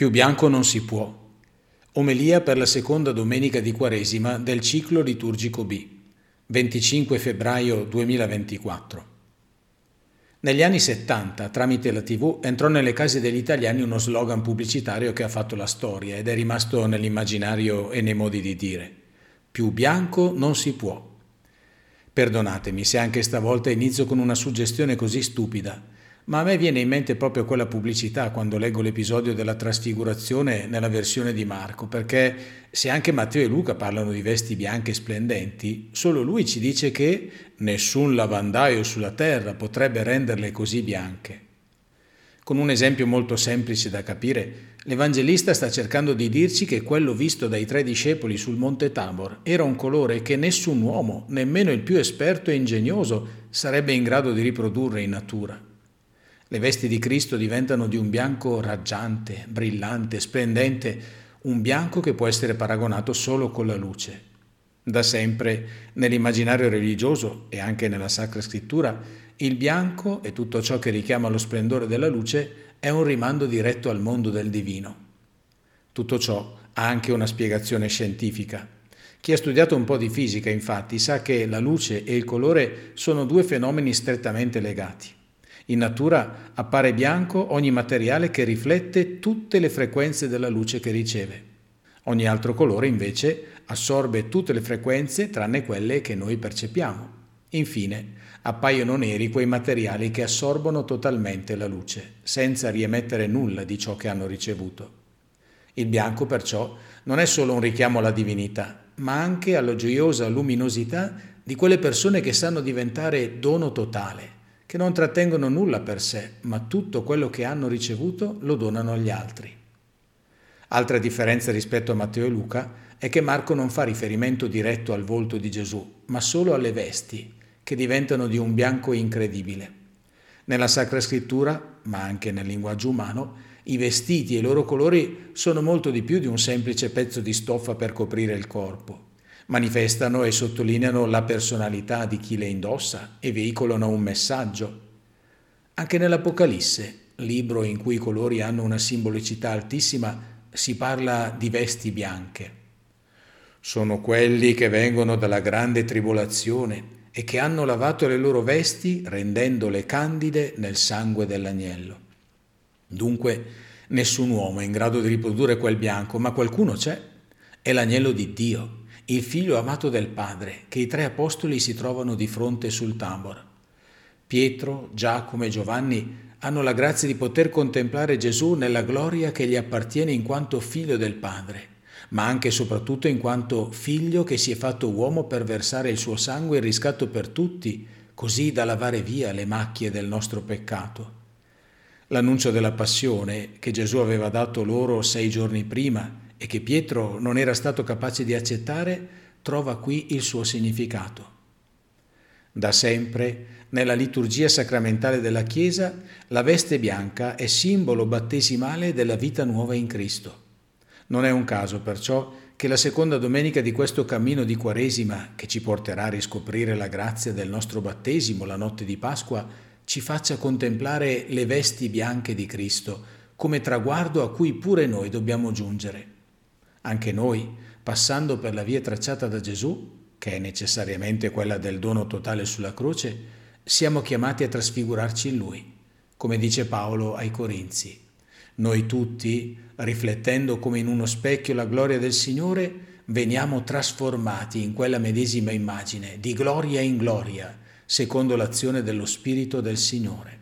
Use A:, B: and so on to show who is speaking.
A: Più bianco non si può. Omelia per la seconda domenica di Quaresima del ciclo liturgico B, 25 febbraio 2024. Negli anni 70, tramite la TV, entrò nelle case degli italiani uno slogan pubblicitario che ha fatto la storia ed è rimasto nell'immaginario e nei modi di dire. Più bianco non si può. Perdonatemi se anche stavolta inizio con una suggestione così stupida, ma a me viene in mente proprio quella pubblicità quando leggo l'episodio della trasfigurazione nella versione di Marco, perché se anche Matteo e Luca parlano di vesti bianche splendenti, solo lui ci dice che nessun lavandaio sulla terra potrebbe renderle così bianche. Con un esempio molto semplice da capire, l'Evangelista sta cercando di dirci che quello visto dai tre discepoli sul monte Tabor era un colore che nessun uomo, nemmeno il più esperto e ingegnoso, sarebbe in grado di riprodurre in natura. Le vesti di Cristo diventano di un bianco raggiante, brillante, splendente, un bianco che può essere paragonato solo con la luce. Da sempre, nell'immaginario religioso e anche nella Sacra Scrittura, il bianco e tutto ciò che richiama lo splendore della luce è un rimando diretto al mondo del divino. Tutto ciò ha anche una spiegazione scientifica. Chi ha studiato un po' di fisica, infatti, sa che la luce e il colore sono due fenomeni strettamente legati. In natura appare bianco ogni materiale che riflette tutte le frequenze della luce che riceve. Ogni altro colore invece assorbe tutte le frequenze tranne quelle che noi percepiamo. Infine, appaiono neri quei materiali che assorbono totalmente la luce, senza riemettere nulla di ciò che hanno ricevuto. Il bianco perciò non è solo un richiamo alla divinità, ma anche alla gioiosa luminosità di quelle persone che sanno diventare dono totale, che non trattengono nulla per sé, ma tutto quello che hanno ricevuto lo donano agli altri. Altra differenza rispetto a Matteo e Luca è che Marco non fa riferimento diretto al volto di Gesù, ma solo alle vesti, che diventano di un bianco incredibile. Nella Sacra Scrittura, ma anche nel linguaggio umano, i vestiti e i loro colori sono molto di più di un semplice pezzo di stoffa per coprire il corpo manifestano e sottolineano la personalità di chi le indossa e veicolano un messaggio. Anche nell'Apocalisse, libro in cui i colori hanno una simbolicità altissima, si parla di vesti bianche. Sono quelli che vengono dalla grande tribolazione e che hanno lavato le loro vesti rendendole candide nel sangue dell'agnello. Dunque nessun uomo è in grado di riprodurre quel bianco, ma qualcuno c'è. È l'agnello di Dio il figlio amato del Padre, che i tre apostoli si trovano di fronte sul Tabor. Pietro, Giacomo e Giovanni hanno la grazia di poter contemplare Gesù nella gloria che gli appartiene in quanto figlio del Padre, ma anche e soprattutto in quanto figlio che si è fatto uomo per versare il suo sangue in riscatto per tutti, così da lavare via le macchie del nostro peccato. L'annuncio della passione che Gesù aveva dato loro sei giorni prima e che Pietro non era stato capace di accettare, trova qui il suo significato. Da sempre, nella liturgia sacramentale della Chiesa, la veste bianca è simbolo battesimale della vita nuova in Cristo. Non è un caso perciò che la seconda domenica di questo cammino di Quaresima, che ci porterà a riscoprire la grazia del nostro battesimo la notte di Pasqua, ci faccia contemplare le vesti bianche di Cristo come traguardo a cui pure noi dobbiamo giungere. Anche noi, passando per la via tracciata da Gesù, che è necessariamente quella del dono totale sulla croce, siamo chiamati a trasfigurarci in Lui, come dice Paolo ai Corinzi. Noi tutti, riflettendo come in uno specchio la gloria del Signore, veniamo trasformati in quella medesima immagine, di gloria in gloria, secondo l'azione dello Spirito del Signore.